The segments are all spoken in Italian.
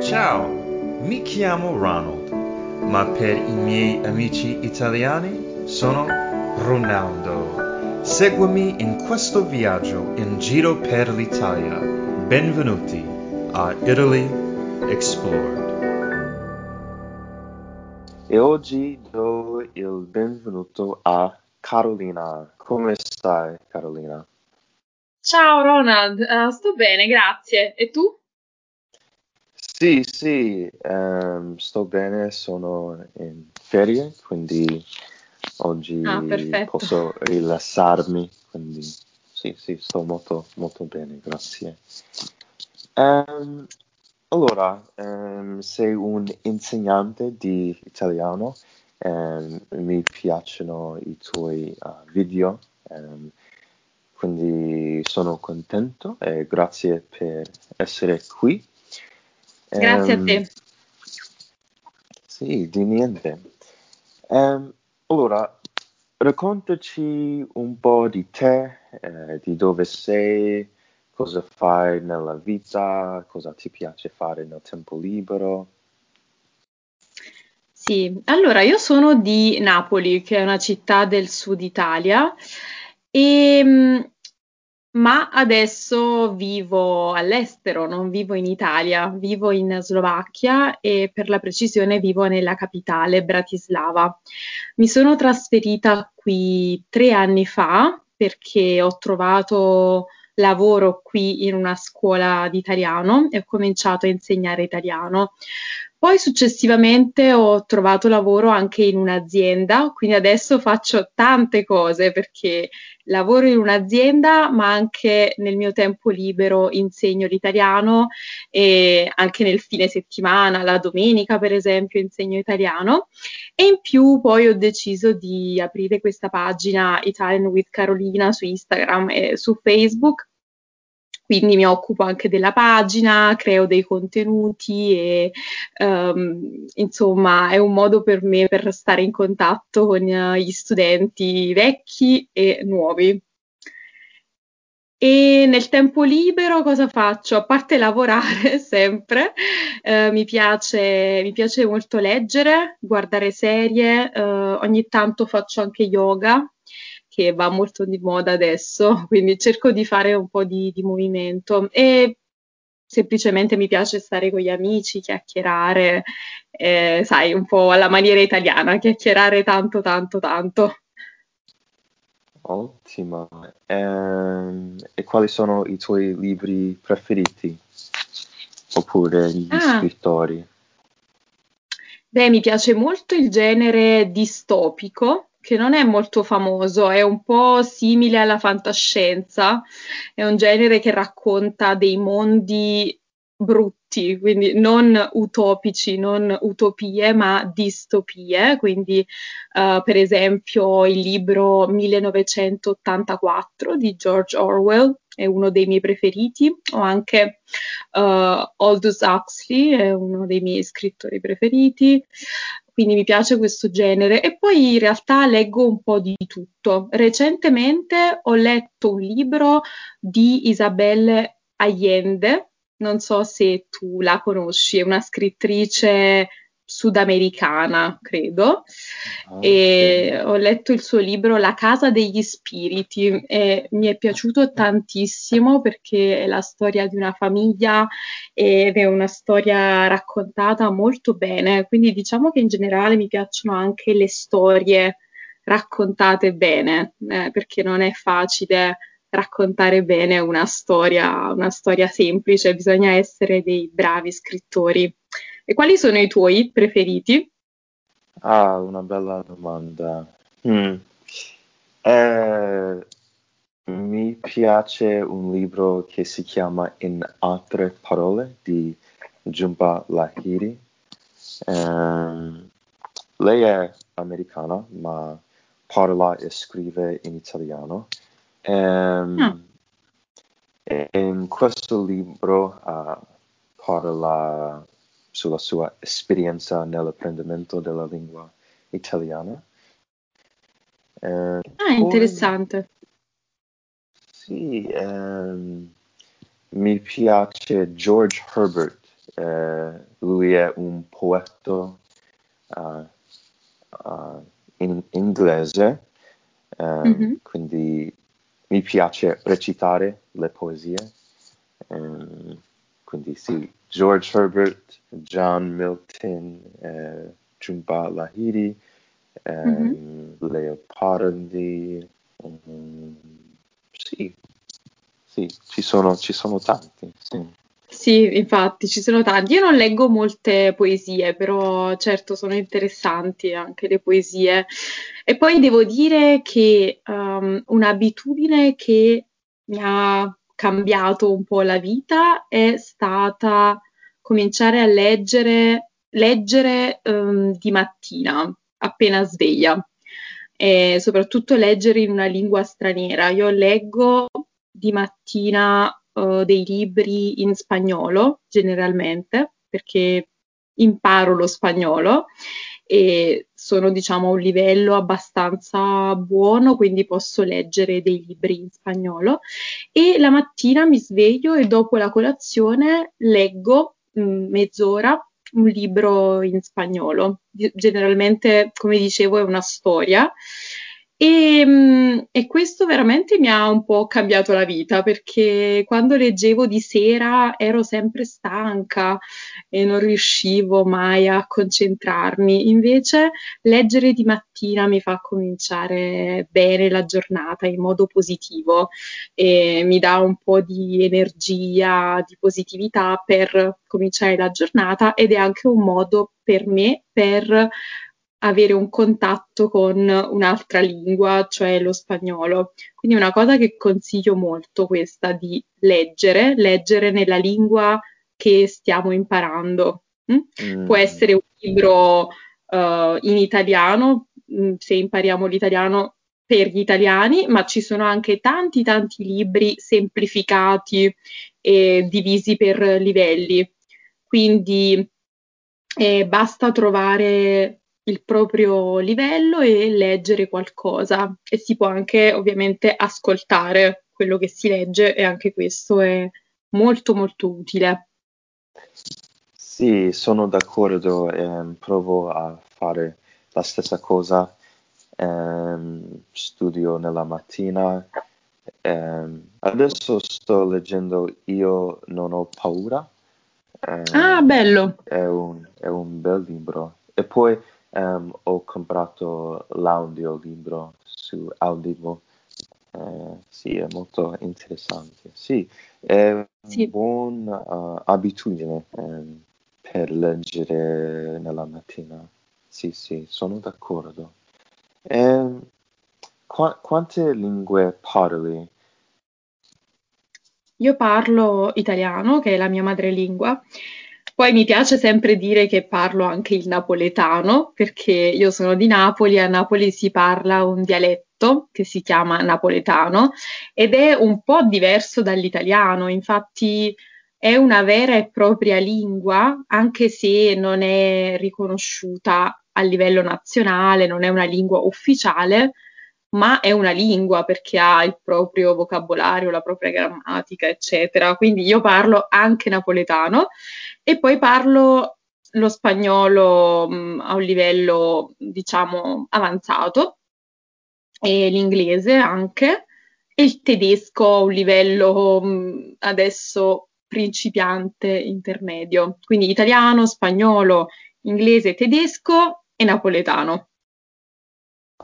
Ciao, mi chiamo Ronald, ma per i miei amici italiani sono Ronaldo. Seguimi in questo viaggio in giro per l'Italia. Benvenuti a Italy Explored. E oggi do il benvenuto a Carolina. Come stai, Carolina? Ciao Ronald, Eh, sto bene, grazie. E tu? Sì, sì, ehm, sto bene, sono in ferie, quindi oggi Ah, posso rilassarmi, quindi sì, sì, sto molto, molto bene, grazie. Ehm, allora, ehm, sei un insegnante di italiano, ehm, mi piacciono i tuoi ah, video, ehm, quindi sono contento e grazie per essere qui. Grazie a Ehm, te. sì, di niente. Allora, raccontaci un po' di te, eh, di dove sei, cosa fai nella vita, cosa ti piace fare nel tempo libero. Sì, allora io sono di Napoli, che è una città del sud Italia, e, ma adesso vivo all'estero, non vivo in Italia, vivo in Slovacchia e per la precisione vivo nella capitale, Bratislava. Mi sono trasferita qui tre anni fa perché ho trovato lavoro qui in una scuola di italiano e ho cominciato a insegnare italiano. Poi successivamente ho trovato lavoro anche in un'azienda, quindi adesso faccio tante cose perché lavoro in un'azienda, ma anche nel mio tempo libero insegno l'italiano e anche nel fine settimana, la domenica per esempio, insegno italiano. E in più poi ho deciso di aprire questa pagina Italian with Carolina su Instagram e su Facebook. Quindi mi occupo anche della pagina, creo dei contenuti e ehm, insomma è un modo per me per stare in contatto con eh, gli studenti vecchi e nuovi. E nel tempo libero cosa faccio? A parte lavorare sempre, eh, mi piace, mi piace molto leggere, guardare serie, eh, ogni tanto faccio anche yoga, che va molto di moda adesso, quindi cerco di fare un po' di, di movimento e semplicemente mi piace stare con gli amici, chiacchierare, eh, sai, un po' alla maniera italiana, chiacchierare tanto, tanto, tanto. Ottimo. Ehm, e quali sono i tuoi libri preferiti? Oppure gli Ah, scrittori? Beh, mi piace molto il genere distopico, che non è molto famoso, è un po' simile alla fantascienza, è un genere che racconta dei mondi brutti, quindi non utopici, non utopie, ma distopie. Quindi, eh, per esempio, il libro 1984 di George Orwell è uno dei miei preferiti, o anche Uh, Aldous Huxley è uno dei miei scrittori preferiti, quindi mi piace questo genere. E poi in realtà leggo un po' di tutto. Recentemente ho letto un libro di Isabel Allende, non so se tu la conosci, è una scrittrice sudamericana, credo. Ah. E ho letto il suo libro La casa degli spiriti e mi è piaciuto tantissimo perché è la storia di una famiglia ed è una storia raccontata molto bene. Quindi diciamo che in generale mi piacciono anche le storie raccontate bene, eh, perché non è facile raccontare bene una storia, una storia semplice, bisogna essere dei bravi scrittori. E quali sono i tuoi preferiti? Ah, una bella domanda. Mm. Eh, mi piace un libro che si chiama In altre parole di Jhumpa Lahiri. Ehm, lei è americana, ma parla e scrive in italiano. Ehm, e in questo libro ah, parla sulla sua esperienza nell'apprendimento della lingua italiana. Eh, Ah, poi, interessante. sì, ehm, mi piace George Herbert. Eh, lui è un poeta eh, eh, in inglese, ehm, Mhm. quindi mi piace recitare le poesie. Ehm, quindi sì, George Herbert, John Milton, eh, Jhumpa Lahiri, Mhm. ehm, Leopardi. mm, sì, sì, ci sono, ci sono tanti. Sì. Sì, infatti ci sono tanti. Io non leggo molte poesie, però certo sono interessanti anche le poesie. E poi devo dire che um, un'abitudine che mi ha cambiato un po' la vita è stata cominciare a leggere, leggere um, di mattina, appena sveglia, e soprattutto leggere in una lingua straniera. Io leggo di mattina eh, dei libri in spagnolo, generalmente, perché imparo lo spagnolo e sono, diciamo, a un livello abbastanza buono, quindi posso leggere dei libri in spagnolo. E la mattina mi sveglio e dopo la colazione leggo mh, mezz'ora un libro in spagnolo. Generalmente, come dicevo, è una storia. E, mh, e questo veramente mi ha un po' cambiato la vita perché quando leggevo di sera ero sempre stanca e non riuscivo mai a concentrarmi. Invece, leggere di mattina mi fa cominciare bene la giornata in modo positivo e mi dà un po' di energia, di positività per cominciare la giornata ed è anche un modo per me per avere un contatto con un'altra lingua, cioè lo spagnolo. Quindi una cosa che consiglio molto questa di leggere, leggere nella lingua che stiamo imparando. mm? Può Mm, essere un libro eh, in italiano, mm, se impariamo l'italiano per gli italiani, ma ci sono anche tanti tanti libri semplificati e divisi per livelli. Quindi eh, basta trovare il proprio livello e leggere qualcosa e si può anche ovviamente ascoltare quello che si legge e anche questo è molto molto utile. Sì, sono d'accordo, ehm, provo a fare la stessa cosa, ehm, studio nella mattina. ehm, adesso sto leggendo Io non ho paura, Ah, ehm, bello! è un, è un bel libro. E poi ehm, ho comprato l'audiolibro su Audible. Eh, sì, è molto interessante. Sì, è una Sì. buona abitudine ehm, per leggere nella mattina. Sì, sì, sono d'accordo. Ehm, qua- quante lingue parli? Io parlo italiano, che è la mia madrelingua, poi mi piace sempre dire che parlo anche il napoletano, perché io sono di Napoli, a Napoli si parla un dialetto che si chiama napoletano ed è un po' diverso dall'italiano, infatti è una vera e propria lingua, anche se non è riconosciuta a livello nazionale, non è una lingua ufficiale ma è una lingua perché ha il proprio vocabolario, la propria grammatica, eccetera. Quindi io parlo anche napoletano e poi parlo lo spagnolo mh, a un livello, diciamo, avanzato e l'inglese anche e il tedesco a un livello mh, adesso principiante intermedio. Quindi italiano, spagnolo, inglese, tedesco e napoletano.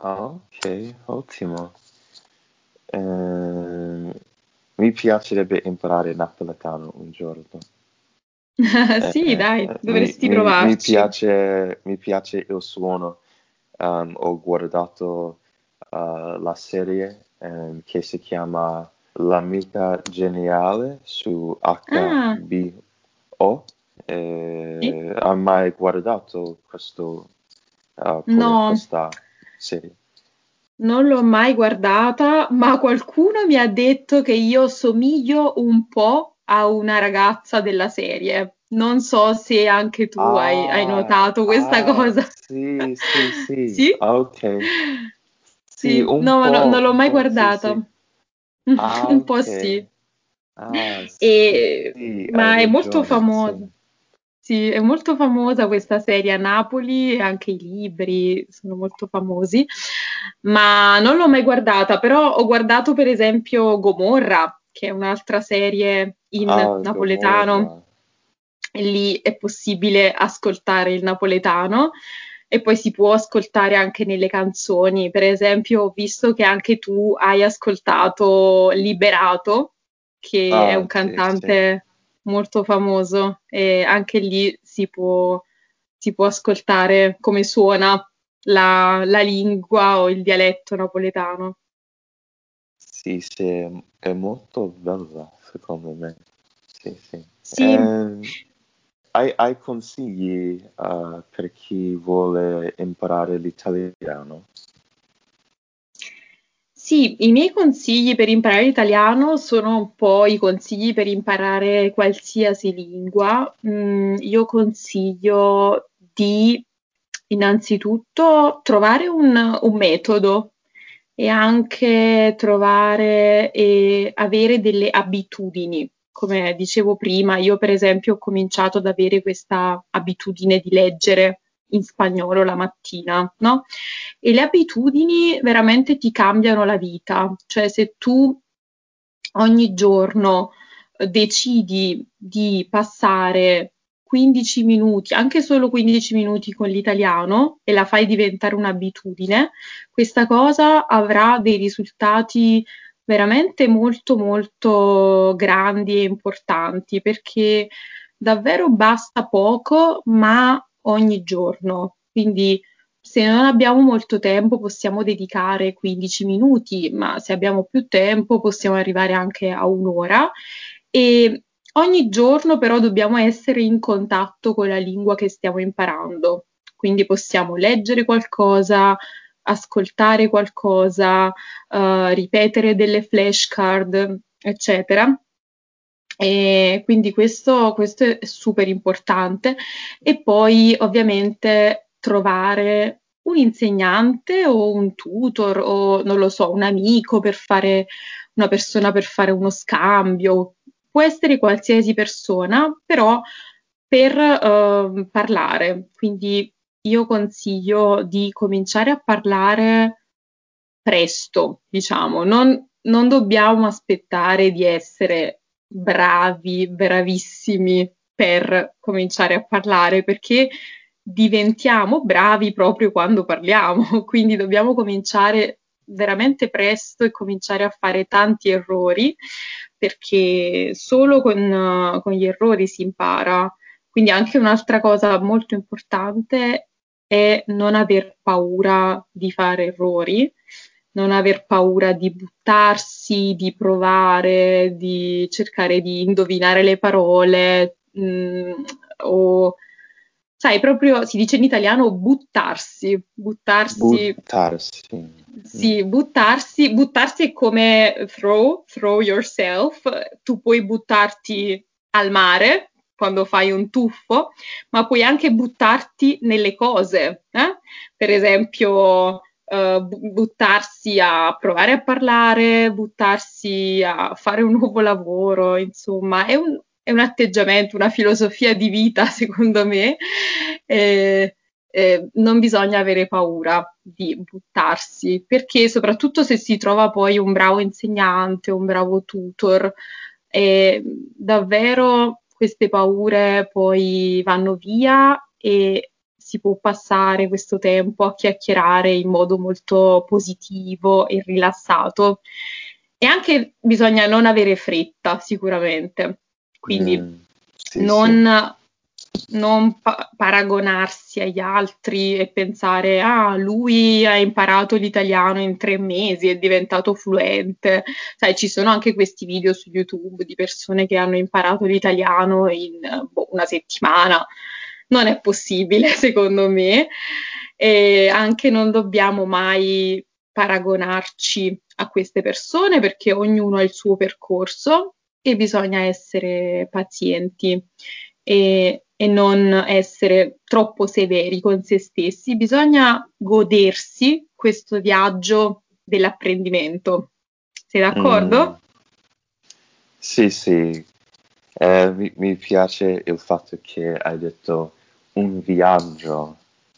Ah, ok, ottimo. Ehm, mi piacerebbe imparare napoletano un giorno. Eh, Sì, eh, dai, eh, mi, dovresti mi- mi provarci. piace, mi piace il suono. Um, ho guardato uh, la serie um, che si chiama L'amica geniale su Ah, HBO. sì. Eh, hai mai guardato questo, uh, No, questa serie? non l'ho mai guardata, ma qualcuno mi ha detto che io somiglio un po' a una ragazza della serie. Non so se anche tu hai, hai Ah, notato questa ah, cosa. sì, sì, sì. Sì? Ok. Sì, sì. no, ma no, non l'ho mai guardata. Sì, ah, un po' ok. sì. Ah, E... sì, Ma è molto famosa. sì. Sì, è molto famosa questa serie a Napoli e anche i libri sono molto famosi, ma non l'ho mai guardata, però ho guardato per esempio Gomorra, che è un'altra serie in Ah, napoletano, e lì è possibile ascoltare il napoletano e poi si può ascoltare anche nelle canzoni. Per esempio, ho visto che anche tu hai ascoltato Liberato, che è un Ah, sì, sì. cantante molto famoso e anche lì si può, si può ascoltare come suona la, la lingua o il dialetto napoletano. Sì, sì, è molto bella, secondo me. Sì, sì. Sì, Ehm, hai, hai consigli, eh, per chi vuole imparare l'italiano? Sì, i miei consigli per imparare l'italiano sono un po' i consigli per imparare qualsiasi lingua. Mm, io consiglio di innanzitutto trovare un, un metodo e anche trovare e avere delle abitudini. Come dicevo prima, io per esempio ho cominciato ad avere questa abitudine di leggere in spagnolo la mattina, no? E le abitudini veramente ti cambiano la vita, cioè se tu ogni giorno eh, decidi di passare 15 minuti, anche solo 15 minuti con l'italiano e la fai diventare un'abitudine, questa cosa avrà dei risultati veramente molto molto grandi e importanti perché davvero basta poco, ma ogni giorno. Quindi se non abbiamo molto tempo possiamo dedicare 15 minuti, ma se abbiamo più tempo possiamo arrivare anche a un'ora e ogni giorno però dobbiamo essere in contatto con la lingua che stiamo imparando. Quindi possiamo leggere qualcosa, ascoltare qualcosa, eh, ripetere delle flashcard, eccetera. E quindi questo, questo è super importante. E poi ovviamente trovare un insegnante o un tutor o non lo so, un amico per fare una persona per fare uno scambio. Può essere qualsiasi persona, però per eh, parlare. Quindi io consiglio di cominciare a parlare presto, diciamo, non, non dobbiamo aspettare di essere bravi, bravissimi per cominciare a parlare, perché diventiamo bravi proprio quando parliamo, quindi dobbiamo cominciare veramente presto e cominciare a fare tanti errori, perché solo con, con gli errori si impara. Quindi anche un'altra cosa molto importante è non aver paura di fare errori, non aver paura di buttarsi, di provare, di cercare di indovinare le parole, mh, o sai, proprio si dice in italiano buttarsi, buttarsi, Buttarsi. Sì, buttarsi, buttarsi è come throw, throw yourself, tu puoi buttarti al mare quando fai un tuffo, ma puoi anche buttarti nelle cose, eh? Per esempio, eh, bu- buttarsi a provare a parlare, buttarsi a fare un nuovo lavoro, insomma, è un, è un atteggiamento, una filosofia di vita, secondo me. Eh, eh, non bisogna avere paura di buttarsi, perché soprattutto se si trova poi un bravo insegnante, un bravo tutor, eh, davvero queste paure poi vanno via e si può passare questo tempo a chiacchierare in modo molto positivo e rilassato. E anche bisogna non avere fretta, sicuramente. Quindi Mm, Sì, sì. non, non pa- paragonarsi agli altri e pensare, ah, lui ha imparato l'italiano in tre mesi, è diventato fluente. Sai, ci sono anche questi video su YouTube di persone che hanno imparato l'italiano in boh, una settimana. Non è possibile, secondo me. E anche non dobbiamo mai paragonarci a queste persone perché ognuno ha il suo percorso e bisogna essere pazienti e, e non essere troppo severi con se stessi. Bisogna godersi questo viaggio dell'apprendimento. Sei d'accordo? Mm, sì, sì. Eh, mi, mi piace il fatto che hai detto un viaggio.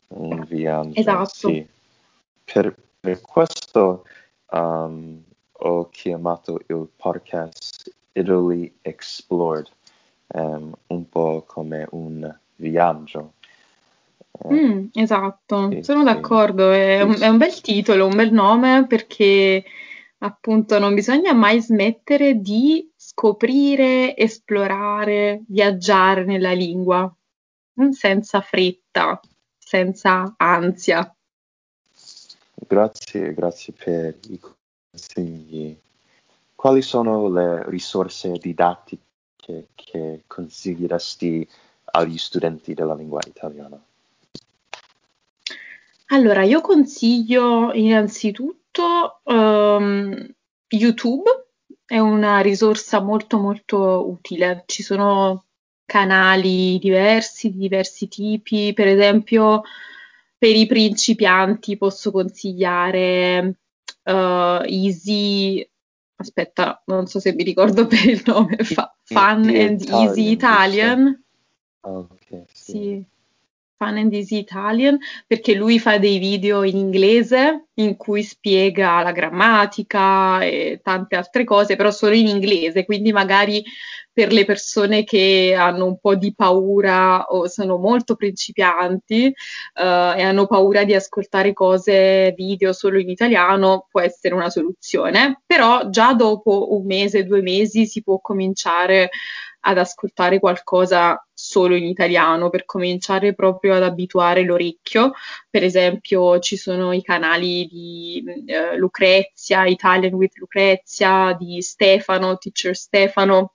Un viaggio. Esatto. Sì. Per, per questo um, ho chiamato il podcast Italy Explored, um, un po' come un viaggio. Eh, mm, esatto, sì, sono sì. d'accordo, è un, è un bel titolo, un bel nome perché appunto non bisogna mai smettere di scoprire, esplorare, viaggiare nella lingua, mm, senza fretta, senza ansia. Grazie, grazie per i consigli. Quali sono le risorse didattiche che consiglieresti agli studenti della lingua italiana? Allora, io consiglio innanzitutto um, YouTube, è una risorsa molto molto utile. Ci sono canali diversi, di diversi tipi, per esempio per i principianti posso consigliare uh, Easy, aspetta, non so se mi ricordo per il nome, fa, Fun and Easy Italian. Oh, okay, sì. sì. Easy Italian perché lui fa dei video in inglese in cui spiega la grammatica e tante altre cose, però solo in inglese, quindi magari per le persone che hanno un po' di paura o sono molto principianti uh, e hanno paura di ascoltare cose video solo in italiano può essere una soluzione, però già dopo un mese, due mesi si può cominciare ad ascoltare qualcosa solo in italiano per cominciare proprio ad abituare l'orecchio. Per esempio, ci sono i canali di uh, Lucrezia, Italian with Lucrezia, di Stefano, Teacher Stefano,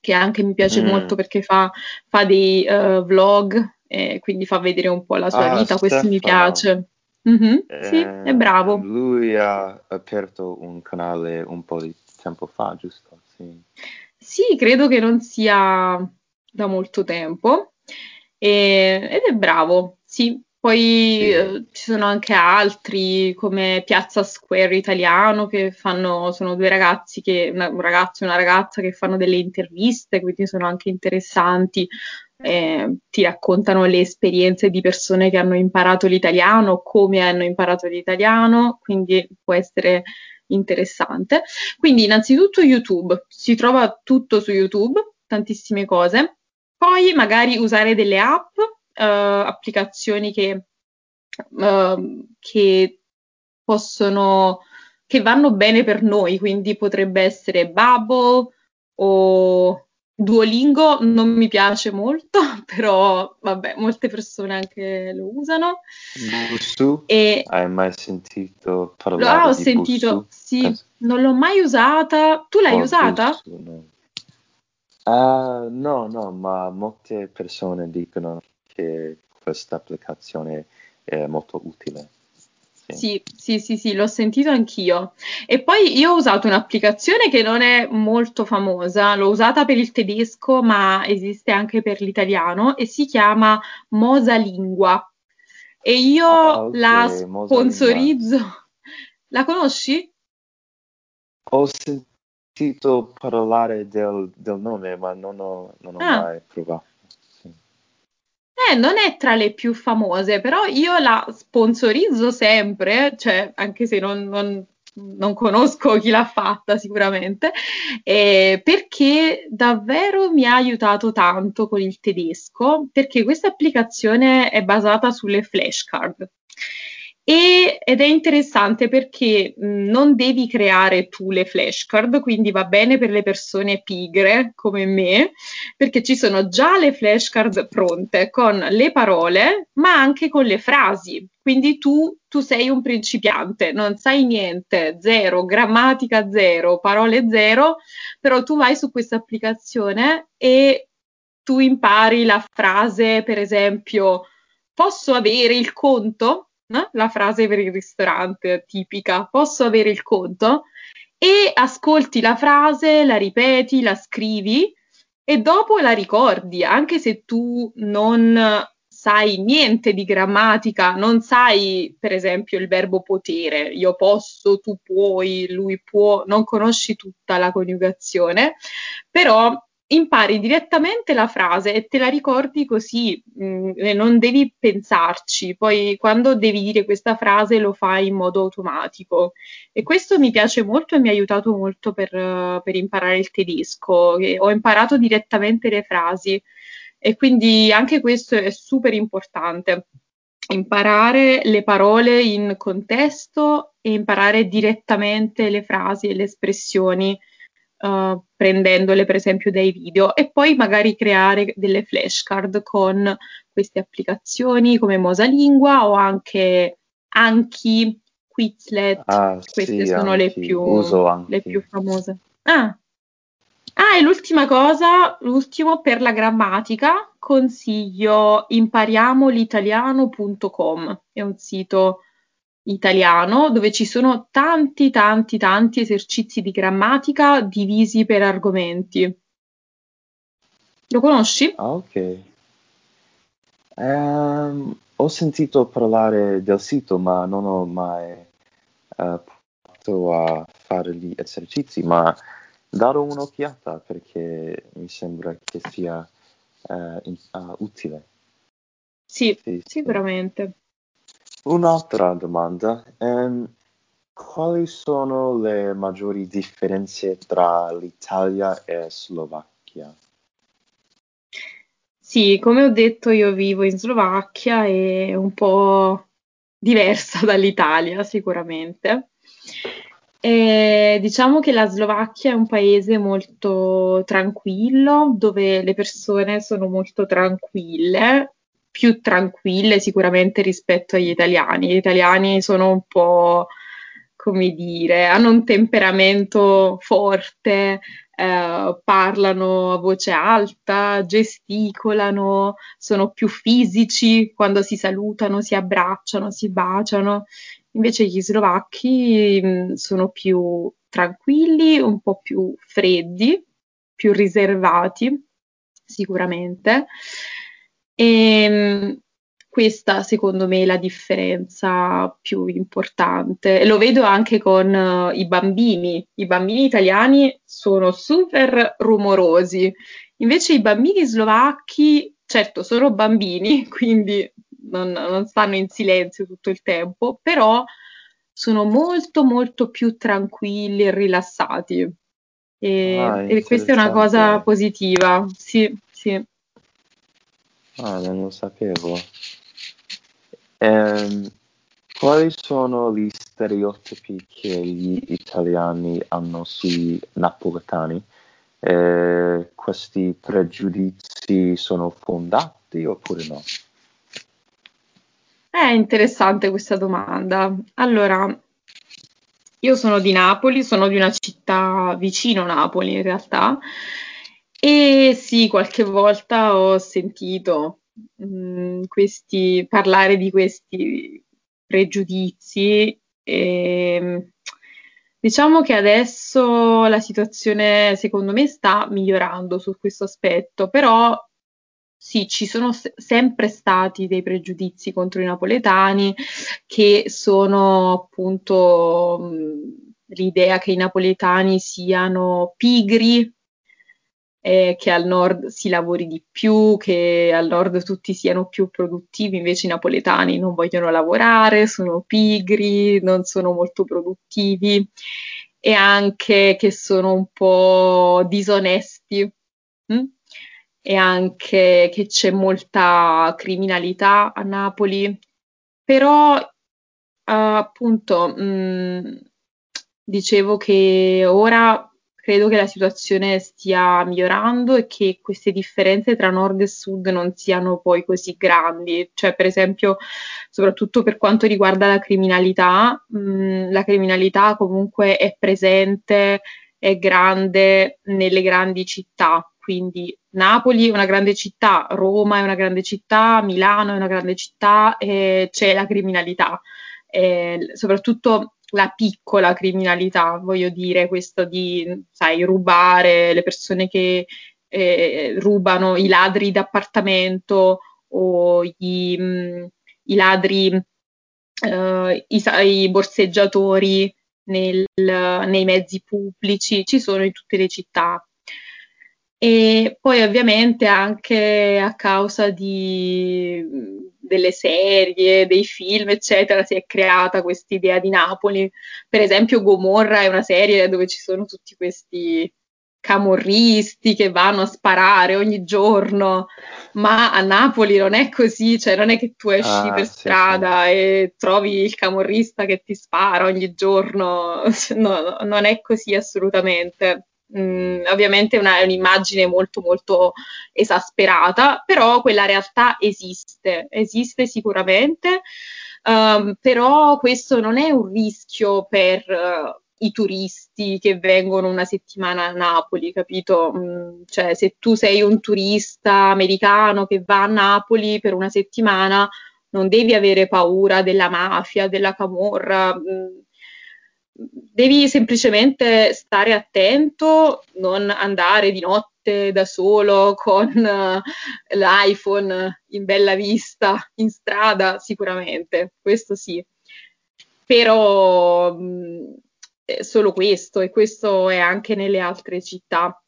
che anche mi piace mm. molto perché fa, fa dei uh, vlog e quindi fa vedere un po' la sua ah, vita. Stefano. Questo mi piace. Mm-hmm, eh, sì, è bravo. Lui ha aperto un canale un po' di tempo fa, giusto? Sì. Sì, credo che non sia da molto tempo e, ed è bravo, sì. Poi Sì. eh, ci sono anche altri come Piazza Square Italiano che fanno, sono due ragazzi che, una- un ragazzo e una ragazza che fanno delle interviste, quindi sono anche interessanti. eh, ti raccontano le esperienze di persone che hanno imparato l'italiano, come hanno imparato l'italiano, quindi può essere interessante. Quindi innanzitutto YouTube, si trova tutto su YouTube, tantissime cose. Poi magari usare delle app, eh, applicazioni che, eh, che possono, che vanno bene per noi, quindi potrebbe essere Bubble o Duolingo non mi piace molto, però vabbè, molte persone anche lo usano. Bussu? E Hai mai sentito lo- parlare ah, ho di sentito, Bussu? sì, Penso- non l'ho mai usata. Tu l'hai Oh, usata? Bussu, no. Ah, no, no, ma molte persone dicono che questa applicazione è molto utile. Sì. Sì, sì, sì, l'ho sentito anch'io. E poi io ho usato un'applicazione che non è molto famosa, l'ho usata per il tedesco, ma esiste anche per l'italiano e si chiama Mosalingua. E io Ah, ok, la Mosalingua. sponsorizzo. La conosci? Ho sentito parlare del, del nome, ma non ho, non ho Ah. mai provato. Sì. Eh, non è tra le più famose, però io la sponsorizzo sempre, cioè anche se non, non- non conosco chi l'ha fatta sicuramente, eh, perché davvero mi ha aiutato tanto con il tedesco, perché questa applicazione è basata sulle flashcard. E- ed è interessante perché mh, non devi creare tu le flashcard, quindi va bene per le persone pigre come me, perché ci sono già le flashcard pronte con le parole, ma anche con le frasi. Quindi tu, tu sei un principiante, non sai niente, zero, grammatica zero, parole zero, però tu vai su questa applicazione e tu impari la frase, per esempio, posso avere il conto? La frase per il ristorante tipica, posso avere il conto? E ascolti la frase, la ripeti, la scrivi e dopo la ricordi, anche se tu non sai niente di grammatica, non sai per esempio il verbo potere, io posso, tu puoi, lui può, non conosci tutta la coniugazione, però impari direttamente la frase e te la ricordi così, mh, mm, non devi pensarci, poi quando devi dire questa frase lo fai in modo automatico e questo mi piace molto e mi ha aiutato molto per, per imparare il tedesco, ho imparato direttamente le frasi e quindi anche questo è super importante. Imparare le parole in contesto e imparare direttamente le frasi e le espressioni uh, prendendole per esempio dai video e poi magari creare delle flashcard con queste applicazioni come Mosalingua o anche Anki, Quizlet, ah, queste sì, sono le più, le più, famose. Ah. ah, e l'ultima cosa, l'ultimo per la grammatica, consiglio impariamolitaliano.com, è un sito italiano dove ci sono tanti, tanti, tanti esercizi di grammatica divisi per argomenti. Lo conosci? Ah, ok. Um, ho sentito parlare del sito, ma non ho mai uh, provato a fare gli esercizi, ma darò un'occhiata perché mi sembra che sia uh, in, uh, utile. Sì, sì, sicuramente. Un'altra domanda. Um, quali sono le maggiori differenze tra l'Italia e Slovacchia? Sì, come ho detto, io vivo in Slovacchia e è un po' diversa dall'Italia, sicuramente. E diciamo che la Slovacchia è un paese molto tranquillo, dove le persone sono molto tranquille più tranquille sicuramente rispetto agli italiani. Gli italiani sono un po', come dire, hanno un temperamento forte, eh, parlano a voce alta, gesticolano, sono più fisici quando si salutano, si abbracciano, si baciano. Invece gli slovacchi mh, mm, sono più tranquilli, un po' più freddi, più riservati, sicuramente. E ehm, questa secondo me è la differenza più importante. Lo vedo anche con uh, i bambini. I bambini italiani sono super rumorosi, invece i bambini slovacchi, certo, sono bambini, quindi non, non stanno in silenzio tutto il tempo, però sono molto molto più tranquilli e rilassati. E, ah, e questa è una cosa positiva, sì, sì. Ah, non lo sapevo. Ehm, quali sono gli stereotipi che gli italiani hanno sui napoletani? Eh, questi pregiudizi sono fondati oppure no? È interessante questa domanda. Allora, io sono di Napoli, sono di una città vicino Napoli in realtà, e sì, qualche volta ho sentito mh, mm, questi, parlare di questi pregiudizi e diciamo che adesso la situazione secondo me sta migliorando su questo aspetto, però sì, ci sono se- sempre stati dei pregiudizi contro i napoletani che sono appunto mh, l'idea che i napoletani siano pigri eh, che al nord si lavori di più, che al nord tutti siano più produttivi, invece i napoletani non vogliono lavorare, sono pigri, non sono molto produttivi e anche che sono un po' disonesti. Hm? E anche che c'è molta criminalità a Napoli, però appunto mh, mm, dicevo che ora credo che la situazione stia migliorando e che queste differenze tra nord e sud non siano poi così grandi. Cioè, per esempio, soprattutto per quanto riguarda la criminalità, mh, la criminalità comunque è presente, è grande nelle grandi città. Quindi Napoli è una grande città, Roma è una grande città, Milano è una grande città e c'è la criminalità. Eh, soprattutto la piccola criminalità, voglio dire, questo di, sai, rubare le persone che eh, rubano, i ladri d'appartamento o gli, mh, mm, i ladri, uh, i, i, borseggiatori nel, nei mezzi pubblici, ci sono in tutte le città. E poi ovviamente anche a causa di, delle serie, dei film, eccetera, si è creata questa idea di Napoli. Per esempio, Gomorra è una serie dove ci sono tutti questi camorristi che vanno a sparare ogni giorno, ma a Napoli non è così, cioè non è che tu esci ah, per sì, strada sì. e trovi il camorrista che ti spara ogni giorno, no, non è così assolutamente. Mm, ovviamente una, è un'immagine molto molto esasperata, però quella realtà esiste, esiste sicuramente, um, però questo non è un rischio per uh, i turisti che vengono una settimana a Napoli, capito? Mm, cioè se tu sei un turista americano che va a Napoli per una settimana, non devi avere paura della mafia, della camorra. Mm, devi semplicemente stare attento, non andare di notte da solo con uh, l'iPhone in bella vista in strada, sicuramente, questo sì. Però mh, mm, solo questo e questo è anche nelle altre città.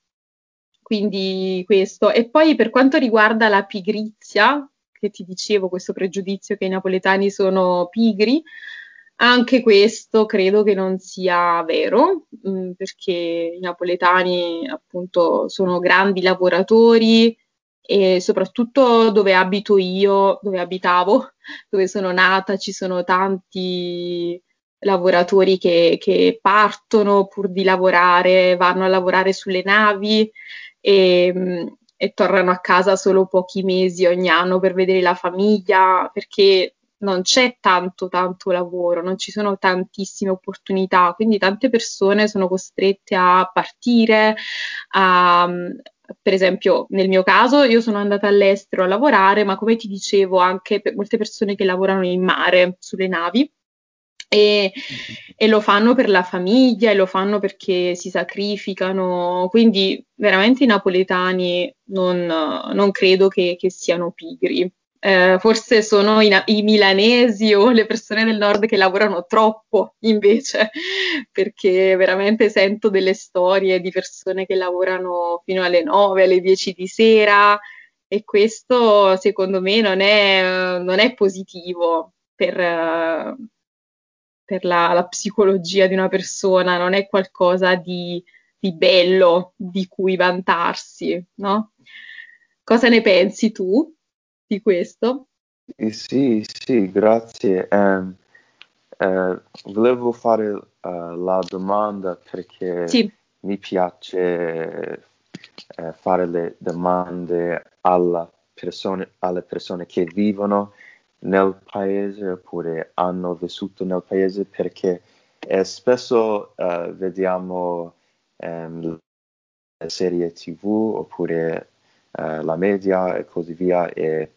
Quindi questo. E poi per quanto riguarda la pigrizia, che ti dicevo, questo pregiudizio che i napoletani sono pigri, anche questo credo che non sia vero, mm, perché i napoletani appunto sono grandi lavoratori e soprattutto dove abito io, dove abitavo, dove sono nata, ci sono tanti lavoratori che, che partono pur di lavorare, vanno a lavorare sulle navi e, mm, e tornano a casa solo pochi mesi ogni anno per vedere la famiglia, perché non c'è tanto tanto lavoro, non ci sono tantissime opportunità, quindi tante persone sono costrette a partire, a, per esempio nel mio caso io sono andata all'estero a lavorare, ma come ti dicevo anche per molte persone che lavorano in mare sulle navi. E, e, lo fanno per la famiglia e lo fanno perché si sacrificano, quindi veramente i napoletani non, non credo che, che siano pigri eh, forse sono i, i, milanesi o le persone del nord che lavorano troppo invece, perché veramente sento delle storie di persone che lavorano fino alle 9, alle 10 di sera e questo secondo me non è, non è positivo per, per la, la, psicologia di una persona, non è qualcosa di, di bello di cui vantarsi, no? Cosa ne pensi tu? Di questo? Eh, sì, sì, grazie. Um, uh, volevo fare uh, la domanda perché sì. mi piace uh, fare le domande persone, alle persone che vivono nel paese oppure hanno vissuto nel paese perché spesso vediamo um, serie tv oppure la media e così via e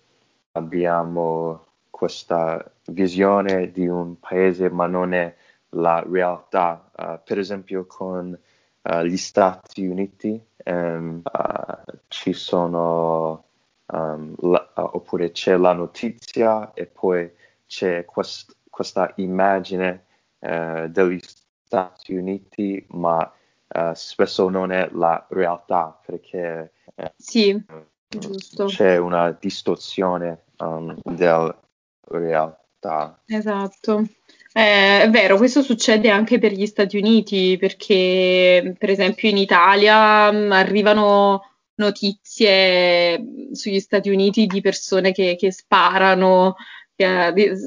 abbiamo questa visione di un paese ma non è la realtà. Uh, per esempio con uh, gli Stati Uniti um, uh, ci sono um, la, oppure c'è la notizia e poi c'è quest, questa immagine degli Stati Uniti ma spesso non è la realtà perché sì Giusto. c'è una distorsione um, della realtà. Esatto. Eh, è vero, questo succede anche per gli Stati Uniti, perché per esempio in Italia mh, mm, arrivano notizie mm, sugli Stati Uniti di persone che, che sparano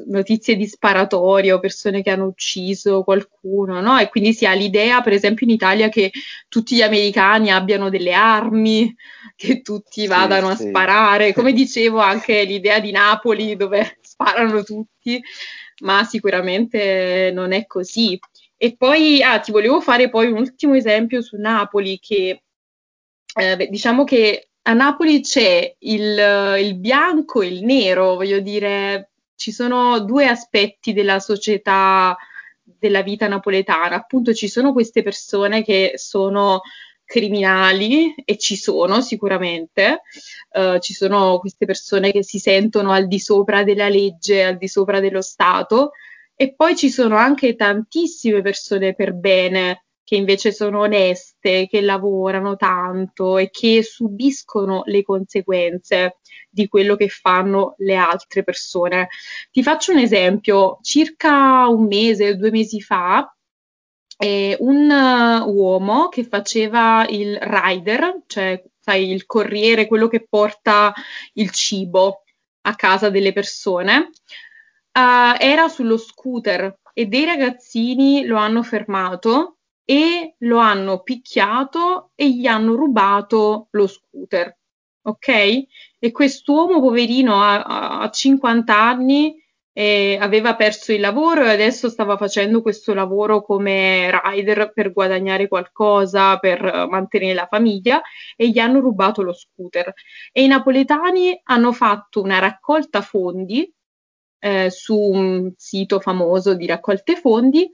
notizie di sparatorio, persone che hanno ucciso qualcuno, no? E quindi si ha l'idea, per esempio in Italia, che tutti gli americani abbiano delle armi, che tutti vadano sì, a sì. sparare. Come dicevo, anche l'idea di Napoli dove sparano tutti, ma sicuramente non è così. E poi, ah, ti volevo fare poi un ultimo esempio su Napoli, che eh, diciamo che a Napoli c'è il, il bianco e il nero, voglio dire, ci sono due aspetti della società, della vita napoletana. Appunto, ci sono queste persone che sono criminali e ci sono sicuramente, uh, ci sono queste persone che si sentono al di sopra della legge, al di sopra dello Stato e poi ci sono anche tantissime persone per bene che invece sono oneste, che lavorano tanto e che subiscono le conseguenze di quello che fanno le altre persone. Ti faccio un esempio, circa un mese, due mesi fa, eh, un uh, uomo che faceva il rider, cioè sai, il corriere, quello che porta il cibo a casa delle persone, uh, era sullo scooter e dei ragazzini lo hanno fermato e lo hanno picchiato e gli hanno rubato lo scooter. Ok? E quest'uomo poverino a, a 50 anni eh, aveva perso il lavoro e adesso stava facendo questo lavoro come rider per guadagnare qualcosa, per mantenere la famiglia e gli hanno rubato lo scooter. E i napoletani hanno fatto una raccolta fondi eh, su un sito famoso di raccolte fondi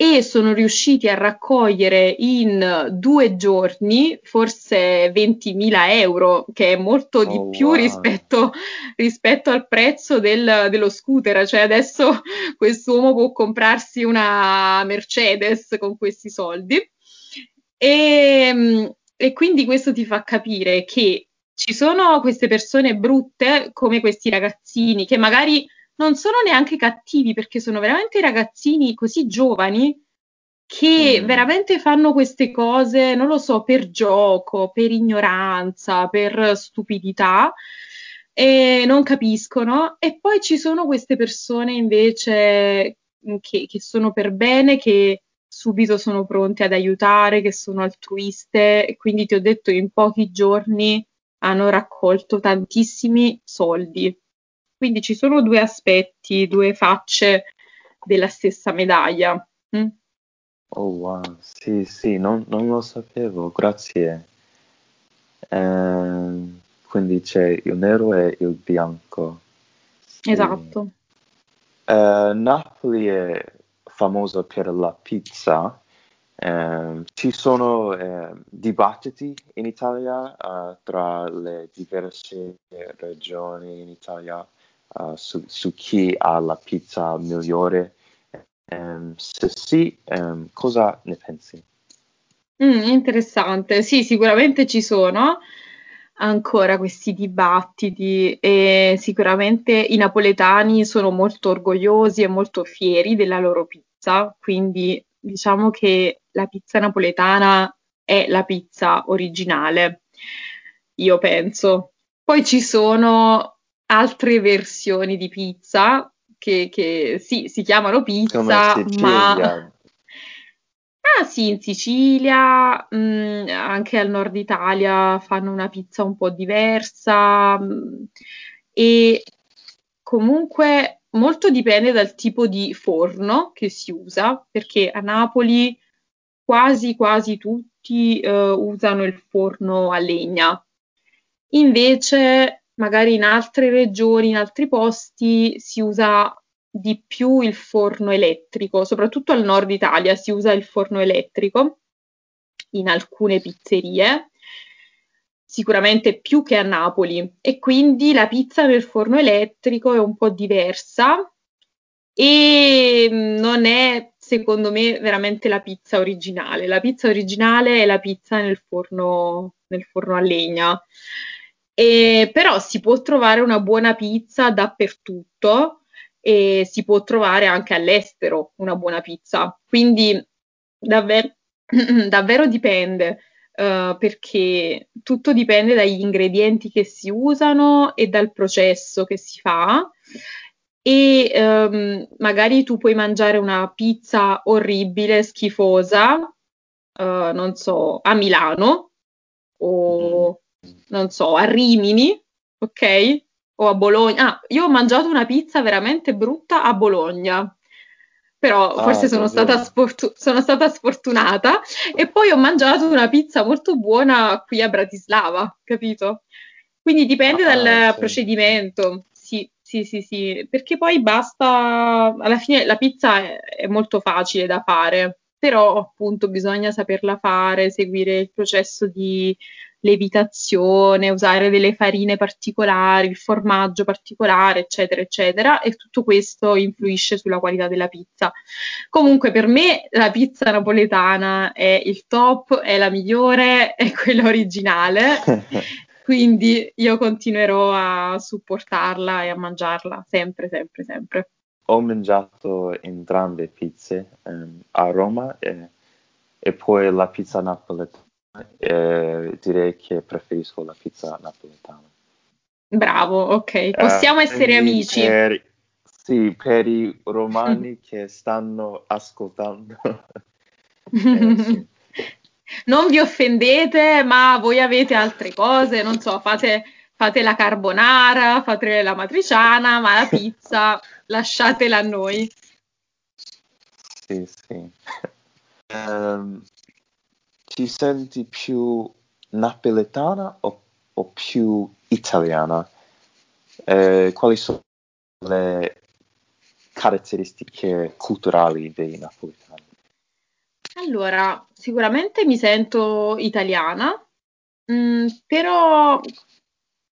e sono riusciti a raccogliere in due giorni forse 20.000 euro, che è molto di Oh, più wow. rispetto, rispetto al prezzo del- dello scooter. Cioè adesso quest'uomo può comprarsi una Mercedes con questi soldi. E, mm, e quindi questo ti fa capire che ci sono queste persone brutte come questi ragazzini che magari non sono neanche cattivi perché sono veramente ragazzini così giovani che Mm. veramente fanno queste cose, non lo so, per gioco, per ignoranza, per stupidità e non capiscono. E poi ci sono queste persone invece mm, che, che sono per bene, che subito sono pronte ad aiutare, che sono altruiste e quindi ti ho detto in pochi giorni hanno raccolto tantissimi soldi. Quindi ci sono due aspetti, due facce della stessa medaglia. mm? Oh wow, sì, sì, non, non lo sapevo, grazie. Ehm, quindi c'è il nero e il bianco. Sì. Esatto. Eh, Napoli è famosa per la pizza. Ehm, ci sono eh, dibattiti in Italia eh, tra le diverse regioni in Italia eh, su, su chi ha la pizza migliore. Ehm, se sì, ehm, cosa ne pensi? Mm, interessante. Sì, sicuramente ci sono ancora questi dibattiti e sicuramente i napoletani sono molto orgogliosi e molto fieri della loro pizza, quindi diciamo che la pizza napoletana è la pizza originale, io penso. Poi ci sono altre versioni di pizza che, che sì, si chiamano pizza, ma. Ah sì, in Sicilia, mh, anche al nord Italia fanno una pizza un po' diversa mh, e comunque molto dipende dal tipo di forno che si usa, perché a Napoli quasi quasi tutti eh, usano il forno a legna. Invece, magari in altre regioni, in altri posti, si usa di più il forno elettrico, soprattutto al nord Italia si usa il forno elettrico in alcune pizzerie, sicuramente più che a Napoli, e quindi la pizza nel forno elettrico è un po' diversa e mm, non è, secondo me, veramente la pizza originale. La pizza originale è la pizza nel forno, nel forno a legna. E, però si può trovare una buona pizza dappertutto e si può trovare anche all'estero una buona pizza. Quindi davvero, davvero dipende, eh, perché tutto dipende dagli ingredienti che si usano e dal processo che si fa. E ehm, magari tu puoi mangiare una pizza orribile, schifosa, eh, non so, a Milano o non so, a Rimini, ok? O a Bologna. Ah, io ho mangiato una pizza veramente brutta a Bologna, però Ah, forse sono stata, sfortu- sono stata sfortunata e poi ho mangiato una pizza molto buona qui a Bratislava, capito? Quindi dipende Ah, dal sì. procedimento. Sì, sì, sì, sì, perché poi basta, alla fine la pizza è, è molto facile da fare, però appunto bisogna saperla fare, seguire il processo di lievitazione, usare delle farine particolari, il formaggio particolare, eccetera, eccetera, e tutto questo influisce sulla qualità della pizza. Comunque per me la pizza napoletana è il top, è la migliore, è quella originale. Quindi io continuerò a supportarla e a mangiarla sempre, sempre, sempre. Ho mangiato entrambe pizze ehm, a Roma e, e poi la pizza napoletana eh, direi che preferisco la pizza napoletana. Bravo, ok. Possiamo uh, essere amici. Per, sì, per i romani che stanno ascoltando. eh, sì. Non vi offendete, ma voi avete altre cose, non so, fate, fate la carbonara, fate la matriciana, ma la pizza lasciatela a noi. Sì, sì. Um, ti senti più napoletana o, o più italiana? Eh, quali sono le caratteristiche culturali dei napoletani? Allora, sicuramente mi sento italiana, mh, mm, però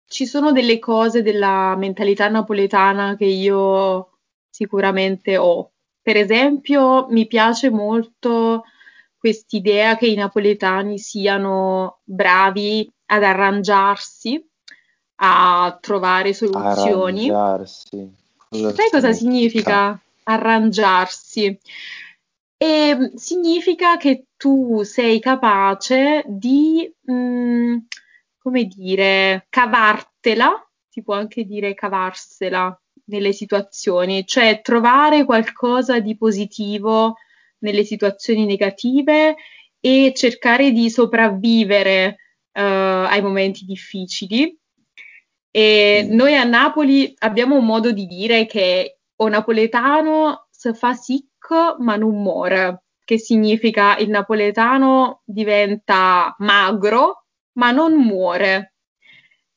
ci sono delle cose della mentalità napoletana che io sicuramente ho. Per esempio, mi piace molto quest'idea che i napoletani siano bravi ad arrangiarsi, a trovare soluzioni. Arrangiarsi. Cosa Sai cosa significa arrangiarsi? E mm, significa che tu sei capace di, mh, mm, come dire, cavartela, si può anche dire cavarsela nelle situazioni, cioè trovare qualcosa di positivo nelle situazioni negative e cercare di sopravvivere uh, ai momenti difficili. E mm. noi a Napoli abbiamo un modo di dire che o napoletano si fa sic ma non muore, che significa il napoletano diventa magro ma non muore.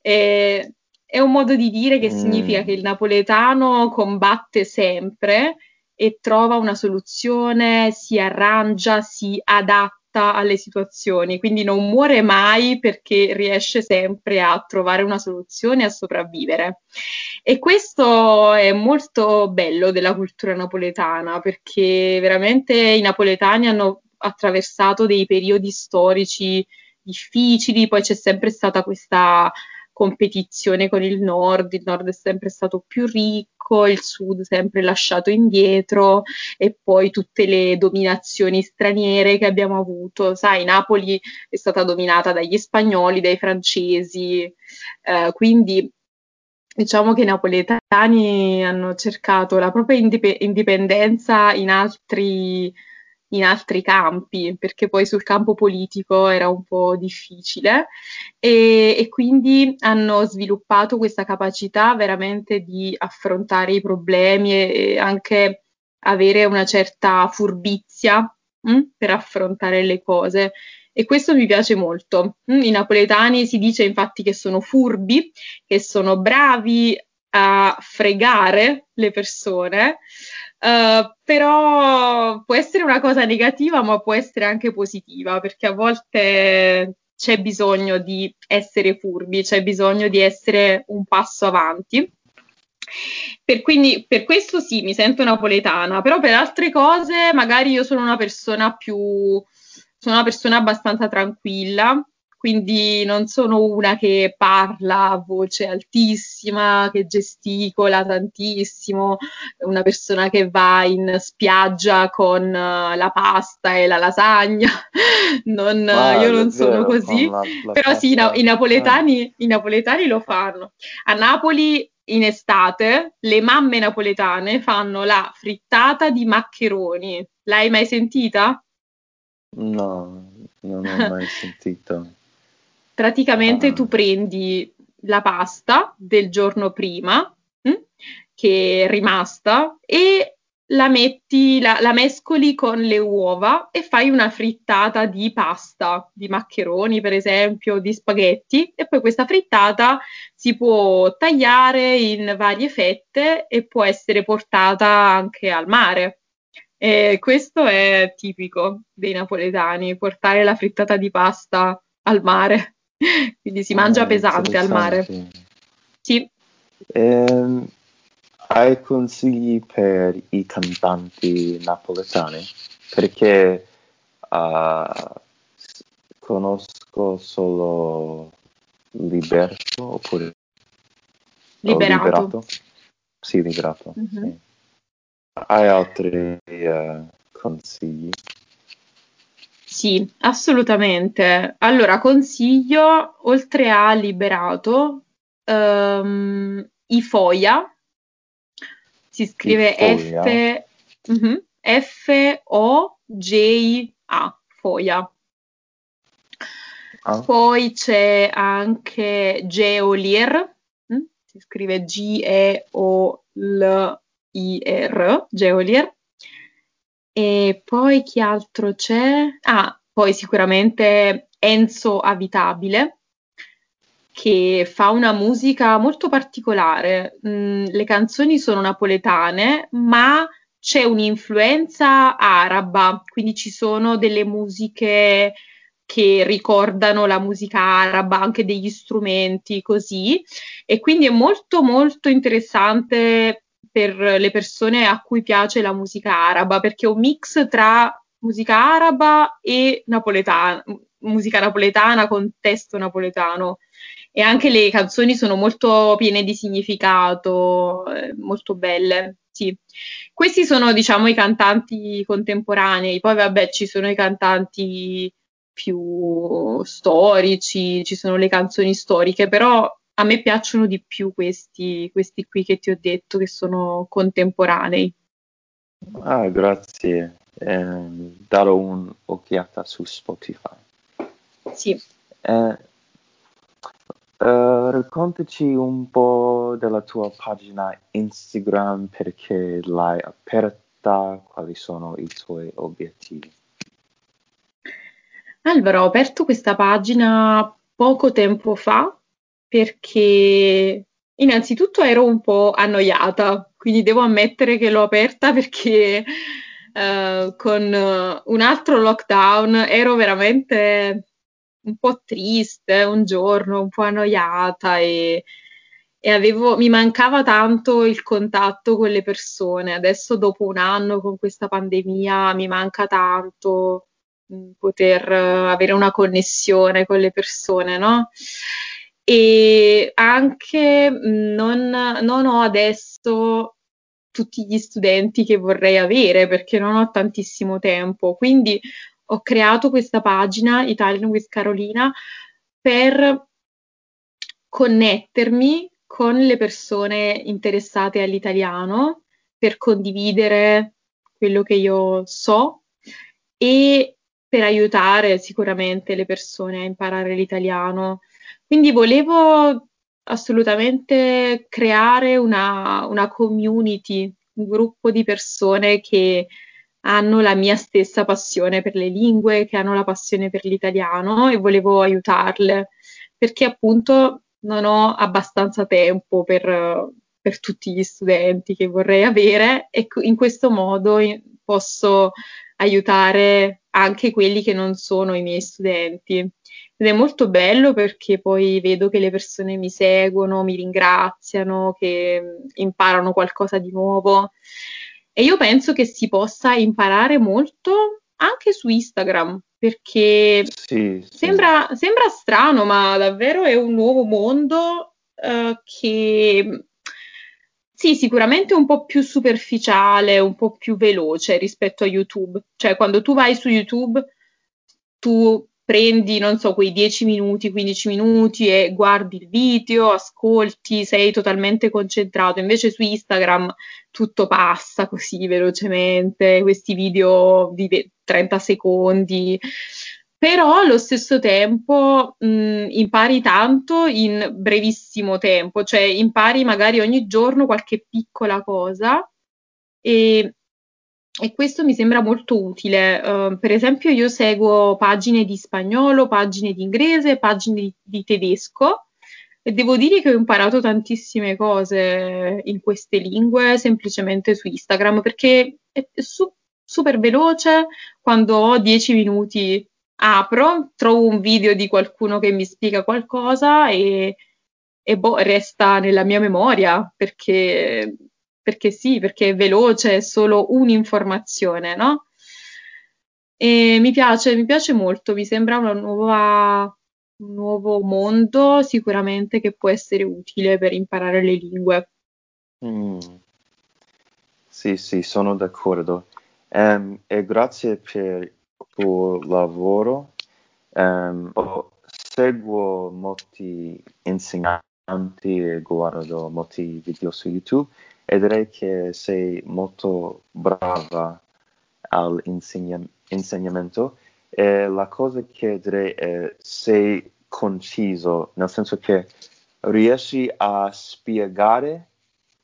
E è un modo di dire che mm. significa che il napoletano combatte sempre e trova una soluzione, si arrangia, si adatta alle situazioni, quindi non muore mai perché riesce sempre a trovare una soluzione e a sopravvivere. E questo è molto bello della cultura napoletana perché veramente i napoletani hanno attraversato dei periodi storici difficili, poi c'è sempre stata questa competizione con il nord, il nord è sempre stato più ricco, il sud sempre lasciato indietro e poi tutte le dominazioni straniere che abbiamo avuto. Sai, Napoli è stata dominata dagli spagnoli, dai francesi, eh, quindi diciamo che i napoletani hanno cercato la propria indip- indipendenza in altri in altri campi, perché poi sul campo politico era un po' difficile e, e, quindi hanno sviluppato questa capacità veramente di affrontare i problemi e, e anche avere una certa furbizia mh, hm, per affrontare le cose. E questo mi piace molto. Hm, I napoletani si dice infatti che sono furbi, che sono bravi a fregare le persone, Uh, però può essere una cosa negativa, ma può essere anche positiva, perché a volte c'è bisogno di essere furbi, c'è bisogno di essere un passo avanti. Per, quindi, per questo sì, mi sento napoletana, però per altre cose magari io sono una persona più, sono una persona abbastanza tranquilla, quindi non sono una che parla a voce altissima, che gesticola tantissimo, una persona che va in spiaggia con uh, la pasta e la lasagna. Non, ah, io non sono così, la, la però pasta. sì, no, i, napoletani, ah. i napoletani lo fanno. A Napoli in estate le mamme napoletane fanno la frittata di maccheroni. L'hai mai sentita? No, non ho mai sentito. Praticamente ah. tu prendi la pasta del giorno prima, mh, hm, che è rimasta, e la metti, la, la, mescoli con le uova e fai una frittata di pasta, di maccheroni per esempio, di spaghetti e poi questa frittata si può tagliare in varie fette e può essere portata anche al mare. E questo è tipico dei napoletani, portare la frittata di pasta al mare. Quindi si mangia Ah, pesante al mare. Sì, Ehm, hai consigli per i cantanti napoletani? Perché s- conosco solo Liberto oppure liberato. Liberato? Sì, Liberato. Mhm. sì. Hai altri eh, consigli? Sì, assolutamente. Allora, consiglio, oltre a Liberato, ehm, i Foia, si scrive Foia? F, mhm, F-O-J-A, Foia. Ah, Poi c'è anche Geolier, mm? si scrive G-E-O-L-I-R, Geolier. E poi chi altro c'è? Ah, poi sicuramente Enzo Avitabile, che fa una musica molto particolare. Mm, le canzoni sono napoletane, ma c'è un'influenza araba, quindi ci sono delle musiche che ricordano la musica araba, anche degli strumenti così, e quindi è molto molto interessante per le persone a cui piace la musica araba, perché è un mix tra musica araba e napoletana, musica napoletana con testo napoletano. E anche le canzoni sono molto piene di significato, eh, molto belle. Sì. Questi sono, diciamo, i cantanti contemporanei. Poi, vabbè, ci sono i cantanti più storici, ci sono le canzoni storiche, però a me piacciono di più questi, questi qui che ti ho detto, che sono contemporanei. ah, grazie. Ehm, darò un'occhiata su Spotify. Sì. Eh, eh, raccontaci un po' della tua pagina Instagram, perché l'hai aperta, quali sono i tuoi obiettivi? Allora, ho aperto questa pagina poco tempo fa perché innanzitutto ero un po' annoiata, quindi devo ammettere che l'ho aperta perché eh, con eh, un altro lockdown ero veramente un po' triste un giorno, un po' annoiata e, e avevo, mi mancava tanto il contatto con le persone. Adesso, dopo un anno con questa pandemia, mi manca tanto mh, poter eh, avere una connessione con le persone, no? E anche mh, non, non ho adesso tutti gli studenti che vorrei avere perché non ho tantissimo tempo. Quindi ho creato questa pagina Italian with Carolina per connettermi con le persone interessate all'italiano, per condividere quello che io so e per aiutare sicuramente le persone a imparare l'italiano. Quindi volevo assolutamente creare una, una community, un gruppo di persone che hanno la mia stessa passione per le lingue, che hanno la passione per l'italiano e volevo aiutarle perché appunto non ho abbastanza tempo per, per tutti gli studenti che vorrei avere e in questo modo posso aiutare anche quelli che non sono i miei studenti. Ed è molto bello perché poi vedo che le persone mi seguono, mi ringraziano, che imparano qualcosa di nuovo. E io penso che si possa imparare molto anche su Instagram, perché Sì, sì. sembra, sembra strano, ma davvero è un nuovo mondo eh, che sì, sicuramente un po' più superficiale, un po' più veloce rispetto a YouTube. Cioè, quando tu vai su YouTube, tu prendi, non so, quei 10 minuti, 15 minuti e guardi il video, ascolti, sei totalmente concentrato. Invece su Instagram tutto passa così velocemente, questi video di 30 secondi. Però allo stesso tempo mh, impari tanto in brevissimo tempo, cioè impari magari ogni giorno qualche piccola cosa e, e questo mi sembra molto utile. Uh, per esempio, io seguo pagine di spagnolo, pagine di inglese, pagine di, di tedesco e devo dire che ho imparato tantissime cose in queste lingue semplicemente su Instagram perché è su- super veloce, quando ho 10 minuti apro, trovo un video di qualcuno che mi spiega qualcosa e, e boh, resta nella mia memoria perché, perché sì, perché è veloce, è solo un'informazione, no? E mi piace, mi piace molto, mi sembra una nuova, un nuovo mondo sicuramente che può essere utile per imparare le lingue. Mm. Sì, sì, sono d'accordo. Um, e grazie per tuo lavoro. Um, seguo molti insegnanti e guardo molti video su YouTube e direi che sei molto brava all'insegnamento e la cosa che direi è sei conciso, nel senso che riesci a spiegare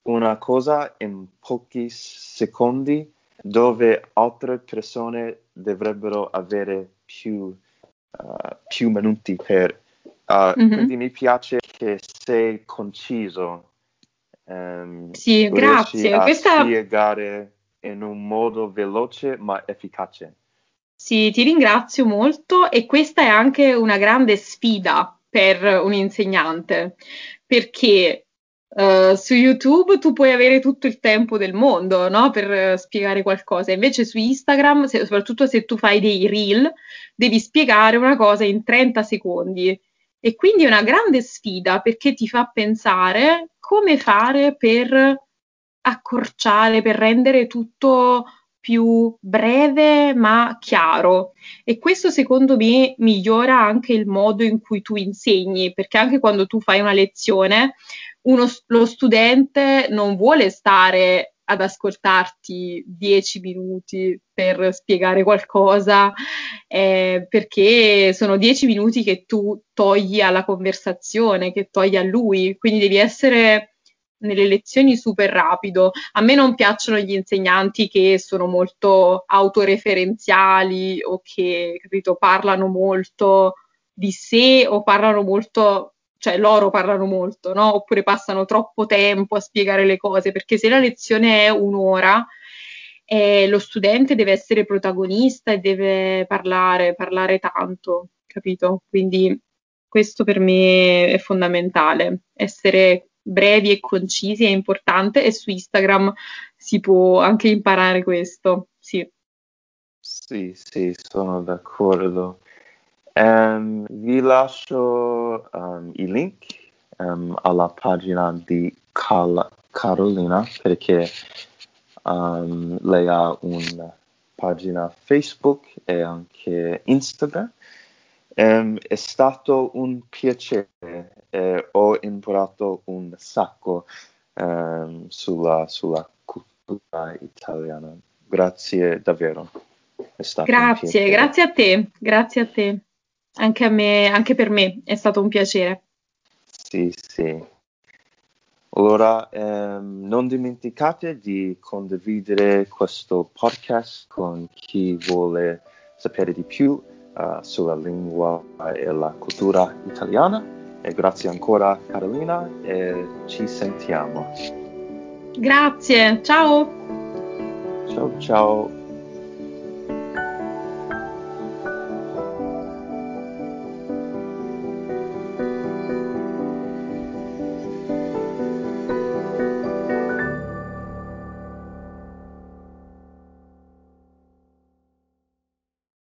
una cosa in pochi secondi dove altre persone dovrebbero avere più, uh, più minuti per... Uh, mm-hmm. Quindi mi piace che sei conciso. Um, sì, grazie. A Questa... spiegare in un modo veloce ma efficace. Sì, ti ringrazio molto e questa è anche una grande sfida per un insegnante, perché uh, su YouTube tu puoi avere tutto il tempo del mondo no? per spiegare qualcosa, invece su Instagram, se, soprattutto se tu fai dei reel, devi spiegare una cosa in 30 secondi. E quindi è una grande sfida perché ti fa pensare come fare per accorciare, per rendere tutto più breve ma chiaro e questo secondo me migliora anche il modo in cui tu insegni perché anche quando tu fai una lezione uno, lo studente non vuole stare ad ascoltarti dieci minuti per spiegare qualcosa eh, perché sono dieci minuti che tu togli alla conversazione, che togli a lui, quindi devi essere nelle lezioni super rapido. A me non piacciono gli insegnanti che sono molto autoreferenziali o che, capito, parlano molto di sé o parlano molto, cioè loro parlano molto, no? Oppure passano troppo tempo a spiegare le cose, perché se la lezione è un'ora, eh, lo studente deve essere protagonista e deve parlare, parlare tanto, capito? Quindi questo per me è fondamentale, essere brevi e concisi è importante e su Instagram si può anche imparare questo, sì. Sì, sì, sono d'accordo. Um, vi lascio um, i link um, alla pagina di Cal- Carolina perché lei ha una pagina Facebook e anche Instagram. è stato un piacere eh, ho imparato un sacco sulla, sulla, cultura italiana. Grazie davvero. grazie, grazie a te, grazie a te. Anche a me, anche per me è stato un piacere. Sì, sì. Allora, ehm, non dimenticate di condividere questo podcast con chi vuole sapere di più uh, sulla lingua e la cultura italiana. E grazie ancora Carolina e ci sentiamo. Grazie, ciao. Ciao ciao.